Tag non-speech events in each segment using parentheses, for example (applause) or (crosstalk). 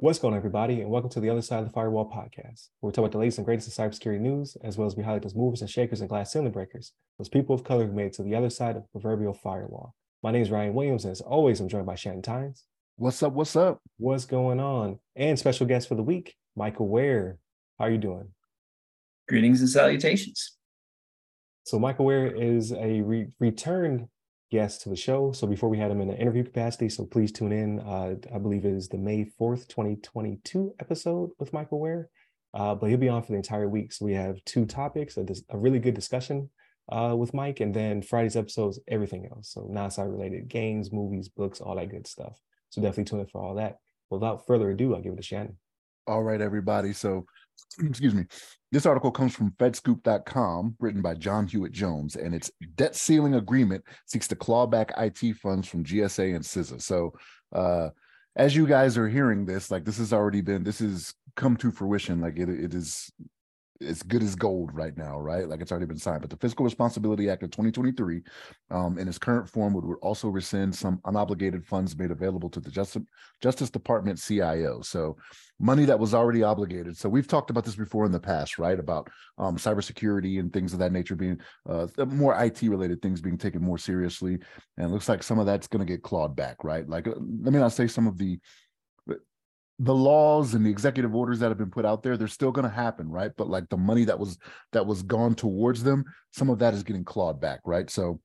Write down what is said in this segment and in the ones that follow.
What's going on, everybody, and welcome to the Other Side of the Firewall podcast, where we talk about the latest and greatest in cybersecurity news, as well as we highlight those movers and shakers and glass ceiling breakers, those people of color who made it to the other side of the proverbial firewall. My name is Ryan Williams, and as always, I'm joined by Shannon Tynes. What's up? What's up? What's going on? And special guest for the week, Michael Ware. How are you doing? Greetings and salutations. So, Michael Ware is a re- return guest to the show. So before we had him in an interview capacity, so please tune in. Uh, I believe it is the May 4th, 2022 episode with Michael Ware. Uh, but he'll be on for the entire week. So we have two topics, a, a really good discussion uh, with Mike, and then Friday's episodes, everything else. So non-cyber related games, movies, books, all that good stuff. So definitely tune in for all that. Without further ado, I'll give it to Shannon. All right, everybody. So (clears throat) excuse me. This article comes from fedscoop.com, written by John Hewitt Jones, and its debt ceiling agreement seeks to claw back IT funds from GSA and CISA. So, uh, as you guys are hearing this, like this has already been, this has come to fruition. Like it, it is as good as gold right now, right? Like it's already been signed. But the Fiscal Responsibility Act of 2023, um, in its current form, would, would also rescind some unobligated funds made available to the Justice Justice Department CIO. So money that was already obligated. So we've talked about this before in the past, right? About um, cybersecurity and things of that nature being uh, more IT related things being taken more seriously. And it looks like some of that's going to get clawed back, right? Like, uh, let me not say some of the the laws and the executive orders that have been put out there they're still going to happen right? But like the money that was that was gone towards them some of that is getting clawed back right? So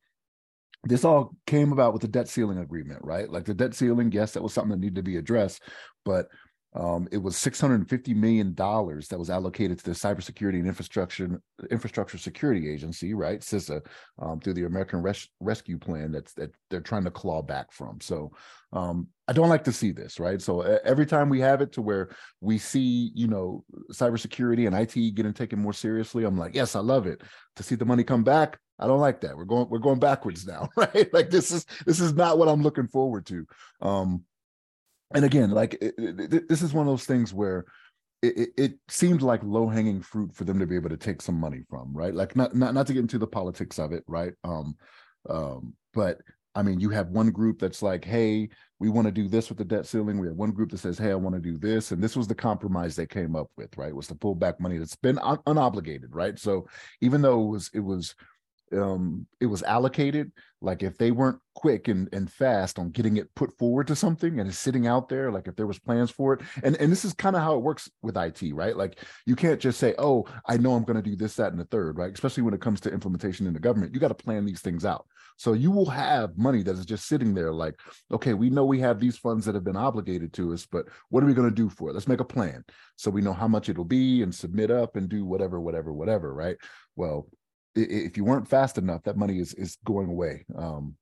this all came about with the debt ceiling agreement right? Like the debt ceiling yes that was something that needed to be addressed but um, it was $650 million that was allocated to the Cybersecurity and Infrastructure Infrastructure Security Agency, right? CISA, um, through the American Res- Rescue Plan that's that they're trying to claw back from. So um, I don't like to see this, right? So every time we have it to where we see, you know, cybersecurity and IT getting taken more seriously, I'm like, yes, I love it. To see the money come back, I don't like that. We're going we're going backwards now, (laughs) right? Like this is this is not what I'm looking forward to. Um, and again, like it, it, this is one of those things where it, it, seemed like low hanging fruit for them to be able to take some money from, right? Like not not not to get into the politics of it, right? Um, um, but I mean, you have one group that's like, hey, we want to do this with the debt ceiling. We have one group that says, hey, I want to do this. And this was the compromise they came up with, right? Was to pull back money that's been un- unobligated, right? So even though it was it was um it was allocated like if they weren't quick and, and fast on getting it put forward to something and it's sitting out there like if there was plans for it and and this is kind of how it works with it right? Like you can't just say oh i know i'm going to do this that and the third right? Especially when it comes to implementation in the government you got to plan these things out. So you will have money that is just sitting there like okay we know we have these funds that have been obligated to us but what are we going to do for it? Let's make a plan so we know how much it'll be and submit up and do whatever whatever whatever right? Well if you weren't fast enough, that money is is going away. Um,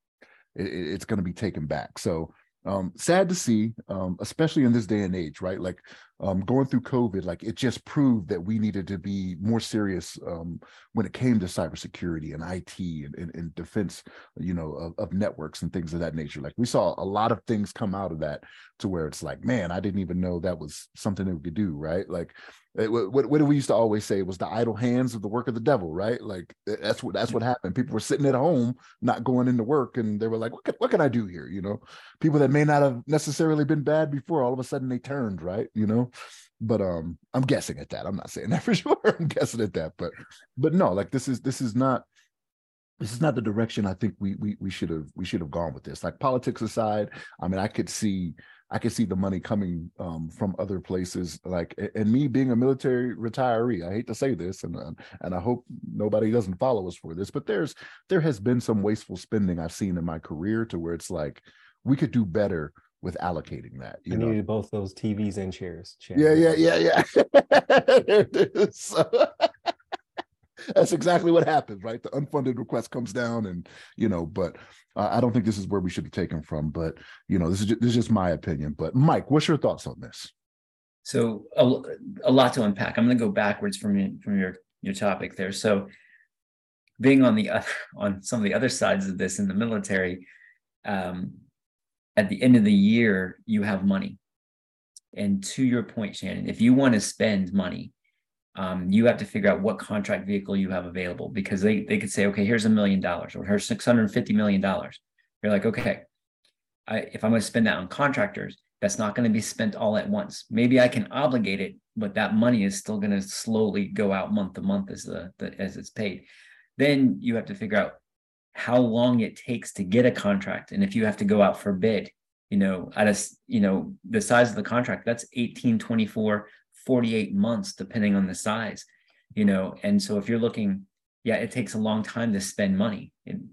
it, it's going to be taken back. So um, sad to see, um, especially in this day and age, right? Like um, going through COVID, like it just proved that we needed to be more serious um, when it came to cybersecurity and IT and, and, and defense, you know, of, of, networks and things of that nature. Like we saw a lot of things come out of that to where it's like, man, I didn't even know that was something that we could do, right? Like what, what, what we used to always say was the idle hands of the work of the devil, right? Like that's what that's what happened. People were sitting at home, not going into work, and they were like, "What can, what can I do here?" You know, people that may not have necessarily been bad before, all of a sudden they turned, right? You know, but um, I'm guessing at that. I'm not saying (laughs) that for sure. I'm guessing at that, but but no, like this is this is not this is not the direction I think we we we should have we should have gone with this. Like politics aside, I mean, I could see I could see the money coming um, from other places. Like, and me being a military retiree, I hate to say this, and and I hope nobody doesn't follow us for this, but there's there has been some wasteful spending I've seen in my career to where it's like we could do better with allocating that. You I know? needed both those TVs and chairs. chairs. Yeah, yeah, yeah, yeah. (laughs) so, (laughs) that's exactly what happens, right? The unfunded request comes down, and you know, but uh, I don't think this is where we should have taken from. But you know, this is just, this is just my opinion. But Mike, what's your thoughts on this? So a, a lot to unpack. I'm going to go backwards from your, from your your topic there. So being on the other, (laughs) on some of the other sides of this in the military, um, at the end of the year, you have money. And to your point, Shannon, if you want to spend money, um, you have to figure out what contract vehicle you have available because they, they could say, okay, here's a million dollars or here's $650 million. You're like, okay, I, if I'm going to spend that on contractors, that's not going to be spent all at once. Maybe I can obligate it, but that money is still going to slowly go out month to month as the, the as it's paid. Then you have to figure out how long it takes to get a contract, and if you have to go out for bid, you know, at a you know the size of the contract, that's 18, 24, 48 months depending on the size, you know. And so if you're looking, yeah, it takes a long time to spend money. And,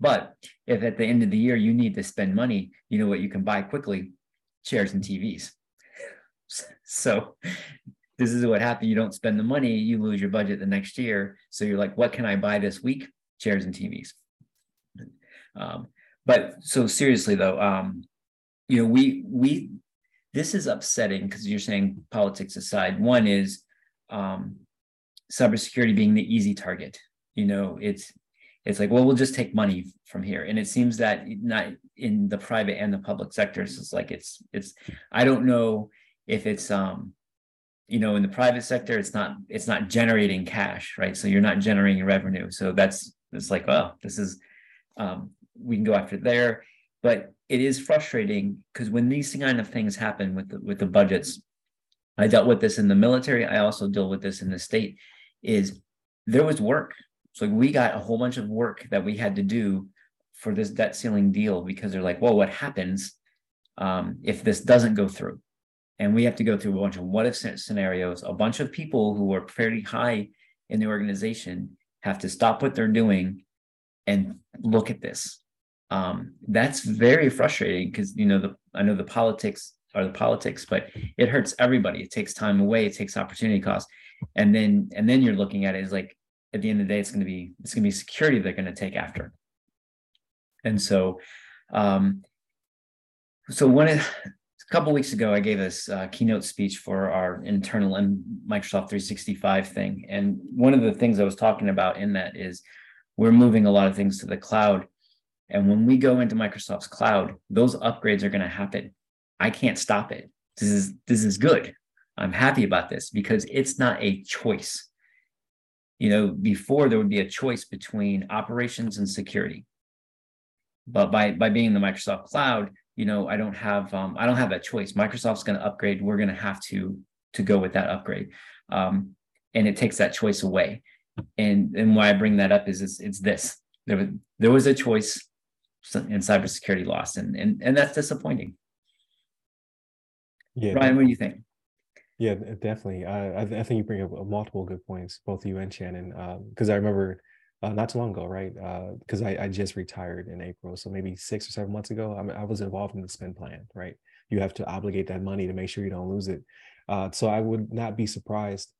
but if at the end of the year you need to spend money, you know what you can buy quickly chairs and TVs. (laughs) So this is what happens. You don't spend the money, you lose your budget the next year. So you're like, what can I buy this week? Chairs and TVs. Um, but so seriously though, um, you know, we we this is upsetting because you're saying politics aside. One is um, cybersecurity being the easy target. You know, it's it's like, well, we'll just take money from here. And it seems that not in the private and the public sectors, it's like it's it's I don't know if it's um you know in the private sector it's not it's not generating cash right so you're not generating revenue so that's it's like well this is um we can go after there but it is frustrating because when these kind of things happen with the, with the budgets i dealt with this in the military i also deal with this in the state is there was work so we got a whole bunch of work that we had to do for this debt ceiling deal because they're like, well, what happens um, if this doesn't go through? And we have to go through a bunch of what if scenarios. A bunch of people who are fairly high in the organization have to stop what they're doing and look at this. Um, that's very frustrating because you know the I know the politics are the politics, but it hurts everybody. It takes time away. It takes opportunity cost, and then and then you're looking at it as like at the end of the day, it's going to be it's going to be security they're going to take after. And so, um, so one a couple weeks ago, I gave this uh, keynote speech for our internal and Microsoft 365 thing, and one of the things I was talking about in that is we're moving a lot of things to the cloud, and when we go into Microsoft's cloud, those upgrades are going to happen. I can't stop it. This is this is good. I'm happy about this because it's not a choice you know, before there would be a choice between operations and security. But by by being in the Microsoft cloud, you know, I don't have um, I don't have that choice. Microsoft's going to upgrade. We're going to have to to go with that upgrade, um, and it takes that choice away. And and why I bring that up is it's, it's this: there there was a choice, in cybersecurity lost, and and and that's disappointing. Yeah, Ryan, what do you think? Yeah, definitely. I I, think you bring up uh, multiple good points, both you and Shannon. Because um, I remember uh, not too long ago, right? Because uh, I, I just retired in April, so maybe six or seven months ago, I, I was involved in the spend plan, right? You have to obligate that money to make sure you don't lose it. Uh, so I would not be surprised,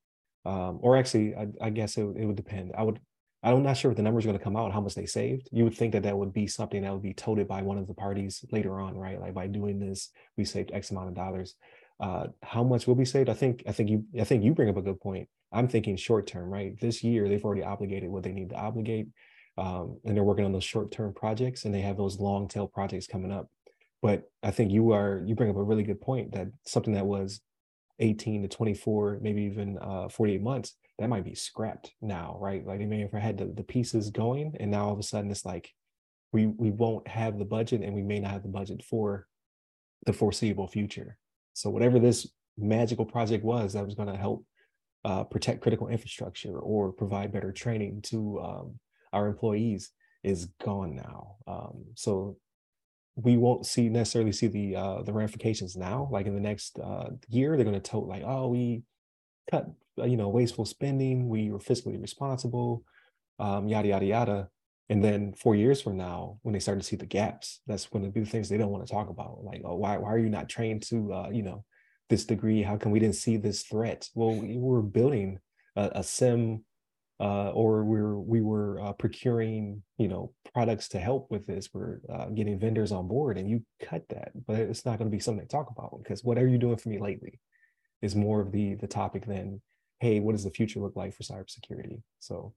um, or actually, I, I guess it, it would depend. I would I'm not sure if the numbers are going to come out, how much they saved. You would think that that would be something that would be toted by one of the parties later on, right? Like by doing this, we saved X amount of dollars uh, how much will be saved? I think I think you I think you bring up a good point. I'm thinking short term, right? This year they've already obligated what they need to obligate, um, and they're working on those short term projects, and they have those long tail projects coming up. But I think you are you bring up a really good point that something that was 18 to 24, maybe even uh, 48 months, that might be scrapped now, right? Like they may have had the, the pieces going, and now all of a sudden it's like we we won't have the budget, and we may not have the budget for the foreseeable future. So whatever this magical project was that was going to help uh, protect critical infrastructure or provide better training to um, our employees is gone now. Um, so we won't see necessarily see the uh, the ramifications now. Like in the next uh, year, they're going to tote like, oh, we cut uh, you know wasteful spending, we were fiscally responsible, um, yada yada yada. And then four years from now, when they start to see the gaps, that's to be the things they don't want to talk about. Like, oh, why, why are you not trained to, uh, you know, this degree? How come we didn't see this threat? Well, we were building a, a SIEM, uh, or we were we were uh, procuring, you know, products to help with this. We're uh, getting vendors on board, and you cut that. But it's not going to be something to talk about because what are you doing for me lately is more of the the topic than, hey, what does the future look like for cybersecurity? So.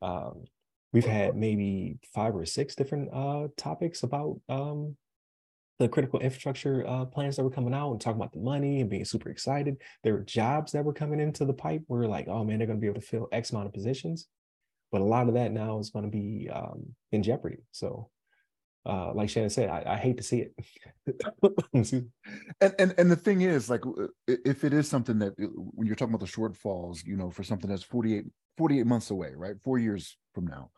Um, we've had maybe five or six different uh, topics about um, the critical infrastructure uh, plans that were coming out and talking about the money and being super excited. There were jobs that were coming into the pipe. We are like, oh man, they're going to be able to fill X amount of positions. But a lot of that now is going to be um, in jeopardy. So uh, like Shannon said, I, I hate to see it. (laughs) and, and and the thing is, like, if it is something that when you're talking about the shortfalls, you know, for something that's 48, 48 months away, right, four years from now,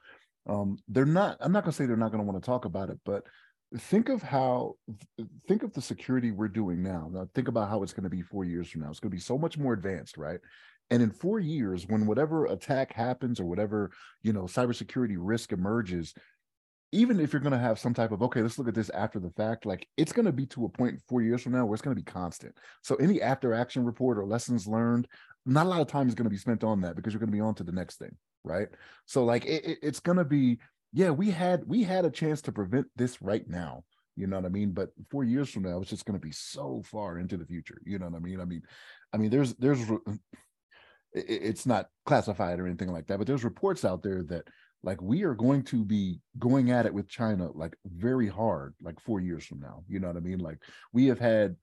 um, they're not. I'm not gonna say they're not gonna want to talk about it, but think of how think of the security we're doing now. Now think about how it's going to be four years from now. It's going to be so much more advanced, right? And in four years, when whatever attack happens or whatever you know cybersecurity risk emerges, even if you're going to have some type of okay let's look at this after the fact like it's going to be to a point four years from now where it's going to be constant. So any after action report or lessons learned not a lot of time is going to be spent on that because you're going to be on to the next thing right? So like it, it, it's going to be yeah we had we had a chance to prevent this right now you know what i mean? But four years from now it's just going to be so far into the future you know what i mean? I mean i mean there's there's (clears throat) it's not classified or anything like that but there's reports out there that like we are going to be going at it with China like very hard, like four years from now. You know what I mean? Like we have had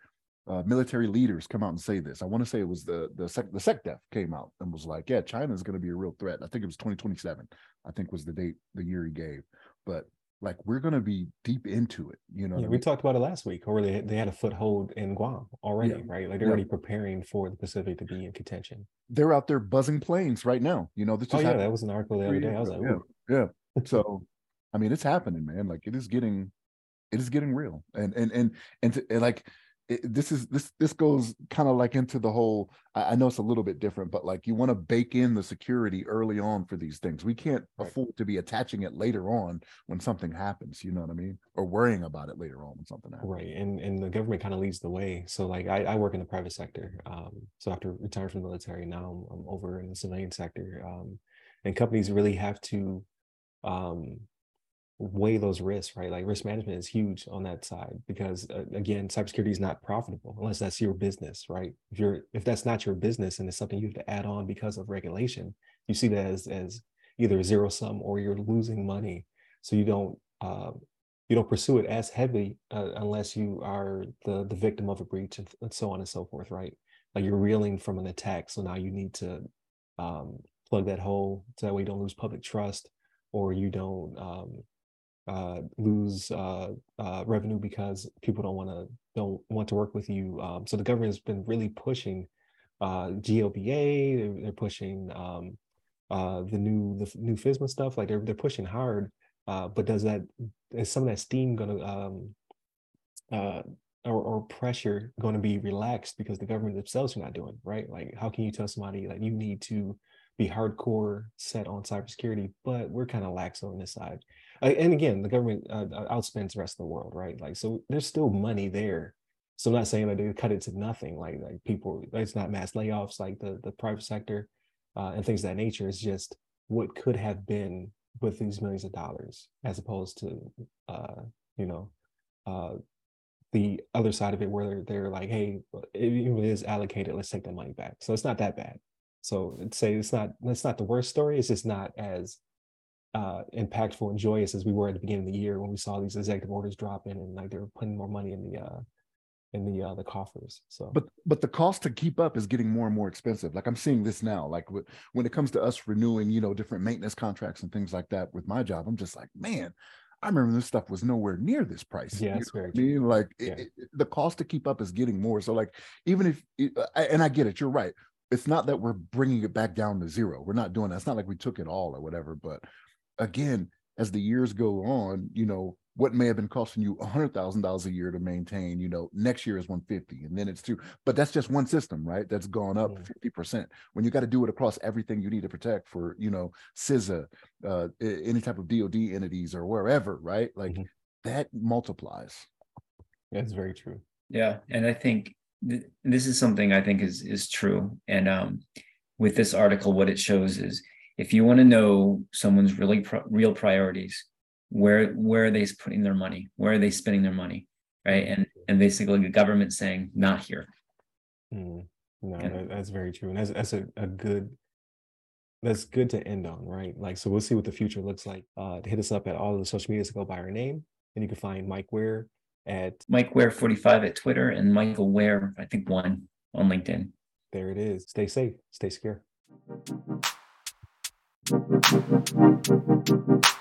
uh, military leaders come out and say this. I want to say it was the the sec the SecDef came out and was like, yeah, China is going to be a real threat. I think it was 2027. I think was the date the year he gave. But like we're going to be deep into it you know yeah, we mean? talked about it last week or they, they had a foothold in guam already yeah. right? Like they're yeah. already preparing for the pacific to be in contention. They're out there buzzing planes right now you know this oh yeah that was an article the other day. I was like yeah yeah. (laughs) So i mean it's happening man. Like it is getting it is getting real. And and and and, to, and like it, this is this this goes kind of like into the whole I, I, know it's a little bit different but like you want to bake in the security early on for these things. We can't right. afford to be attaching it later on when something happens you know what i mean? Or worrying about it later on when something happens. Right and and the government kind of leads the way. So like i, I work in the private sector um, so after retiring from the military. Now i'm, I'm over in the civilian sector um, and companies really have to um, weigh those risks, right? Like risk management is huge on that side because uh, again, cybersecurity is not profitable unless that's your business, right? If you're if that's not your business and it's something you have to add on because of regulation, you see that as as either zero sum or you're losing money. So you don't uh, you don't pursue it as heavily uh, unless you are the the victim of a breach and, and, so on and so forth, right? Like you're reeling from an attack, so now you need to um, plug that hole so that way you don't lose public trust or you don't um, uh, lose uh, uh, revenue because people don't want to don't want to work with you. Um, so the government has been really pushing uh, GLBA. They're, they're pushing um, uh, the new the new FISMA stuff. Like they're they're pushing hard. Uh, but does that is some of that steam going to um, or, or pressure going to be relaxed because the government themselves are not doing right? Like how can you tell somebody like you need to be hardcore set on cybersecurity, but we're kind of lax on this side. And again, the government uh, uh, outspends the rest of the world, right? Like, so there's still money there. So I'm not saying that they cut it to nothing. Like, like people, it's not mass layoffs like the the private sector uh, and things of that nature. It's just what could have been with these millions of dollars, as opposed to, uh, you know, uh, the other side of it where they're, they're like, hey, it is allocated. Let's take the money back. So it's not that bad. So say it's not it's not the worst story. It's just not as uh, impactful and joyous as we were at the beginning of the year when we saw these executive orders drop in and like they were putting more money in the uh, in the uh, the coffers. So, but but the cost to keep up is getting more and more expensive. Like I'm seeing this now. Like when it comes to us renewing, you know, different maintenance contracts and things like that with my job, I'm just like, man, I remember this stuff was nowhere near this price. Yeah, that's very I mean, like yeah. it, it, the cost to keep up is getting more. So like even if and I get it, you're right it's not that we're bringing it back down to zero. We're not doing that. It's not like we took it all or whatever. But again, as the years go on, you know, what may have been costing you a hundred thousand dollars a year to maintain, you know, next year is 150 and then it's two, but that's just one system, right? That's gone up 50%. When you got to do it across everything you need to protect for, you know, CISA, uh, any type of DOD entities or wherever, right? Like mm-hmm. that multiplies. That's very true. Yeah. And I think this is something I think is is true. And um, with this article, what it shows is if you want to know someone's really pro- real priorities, where where are they putting their money? Where are they spending their money? Right. And and basically the government saying not here. Mm, no, that, that's very true. And that's that's a, a good that's good to end on, right? Like, so we'll see what the future looks like. Uh, hit us up at all of the social medias to go by our name, and you can find Mike Ware at Mike Ware 45 at Twitter and Michael Ware, I think one on LinkedIn. There it is. Stay safe, stay secure. Thank you.